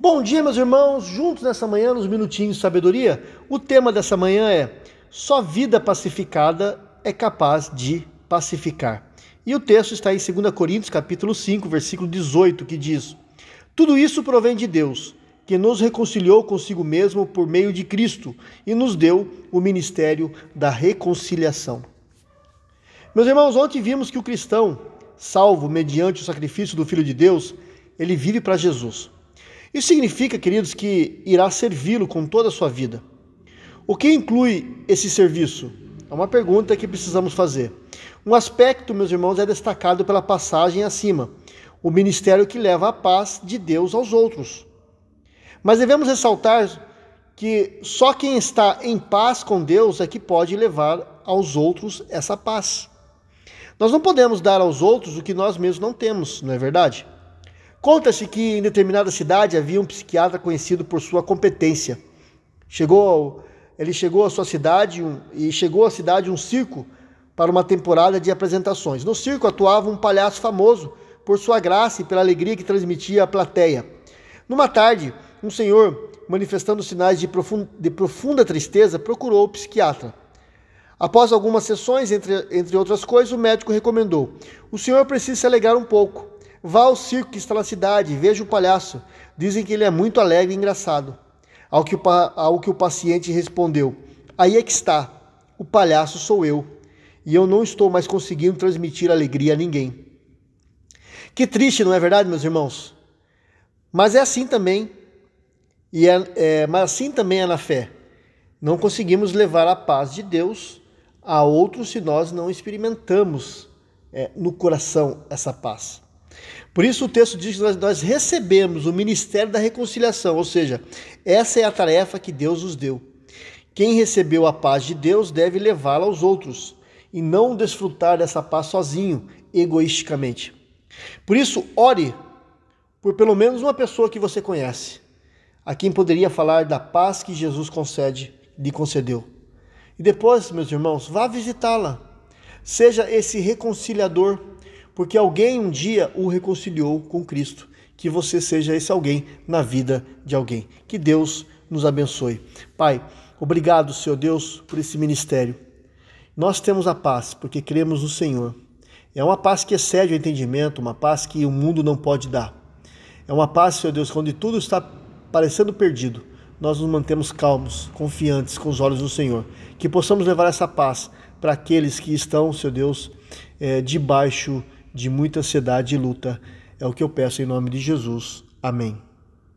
Bom dia, meus irmãos, juntos nessa manhã, nos minutinhos de sabedoria. O tema dessa manhã é: só vida pacificada é capaz de pacificar. E o texto está em 2 Coríntios, capítulo 5, versículo 18, que diz: Tudo isso provém de Deus, que nos reconciliou consigo mesmo por meio de Cristo e nos deu o ministério da reconciliação. Meus irmãos, ontem vimos que o cristão, salvo mediante o sacrifício do Filho de Deus, ele vive para Jesus. Isso significa, queridos, que irá servi-lo com toda a sua vida. O que inclui esse serviço? É uma pergunta que precisamos fazer. Um aspecto, meus irmãos, é destacado pela passagem acima: o ministério que leva a paz de Deus aos outros. Mas devemos ressaltar que só quem está em paz com Deus é que pode levar aos outros essa paz. Nós não podemos dar aos outros o que nós mesmos não temos, não é verdade? Conta-se que em determinada cidade havia um psiquiatra conhecido por sua competência. Chegou, ele chegou à sua cidade um, e chegou à cidade um circo para uma temporada de apresentações. No circo atuava um palhaço famoso por sua graça e pela alegria que transmitia à plateia. Numa tarde, um senhor, manifestando sinais de profunda, de profunda tristeza, procurou o psiquiatra. Após algumas sessões, entre, entre outras coisas, o médico recomendou: O senhor precisa se alegrar um pouco. Vá ao circo que está na cidade, veja o palhaço. Dizem que ele é muito alegre e engraçado. Ao que, o, ao que o paciente respondeu: Aí é que está. O palhaço sou eu. E eu não estou mais conseguindo transmitir alegria a ninguém. Que triste, não é verdade, meus irmãos? Mas é assim também. E é, é, mas assim também é na fé. Não conseguimos levar a paz de Deus a outros se nós não experimentamos é, no coração essa paz. Por isso o texto diz que nós, nós recebemos o ministério da reconciliação, ou seja, essa é a tarefa que Deus nos deu. Quem recebeu a paz de Deus deve levá-la aos outros e não desfrutar dessa paz sozinho, egoisticamente. Por isso, ore por pelo menos uma pessoa que você conhece, a quem poderia falar da paz que Jesus concede, lhe concedeu. E depois, meus irmãos, vá visitá-la. Seja esse reconciliador porque alguém um dia o reconciliou com Cristo. Que você seja esse alguém na vida de alguém. Que Deus nos abençoe. Pai, obrigado, Senhor Deus, por esse ministério. Nós temos a paz porque cremos no Senhor. É uma paz que excede o entendimento, uma paz que o mundo não pode dar. É uma paz, Senhor Deus, quando tudo está parecendo perdido, nós nos mantemos calmos, confiantes com os olhos do Senhor. Que possamos levar essa paz para aqueles que estão, Senhor Deus, é, debaixo de muita ansiedade e luta. É o que eu peço em nome de Jesus. Amém.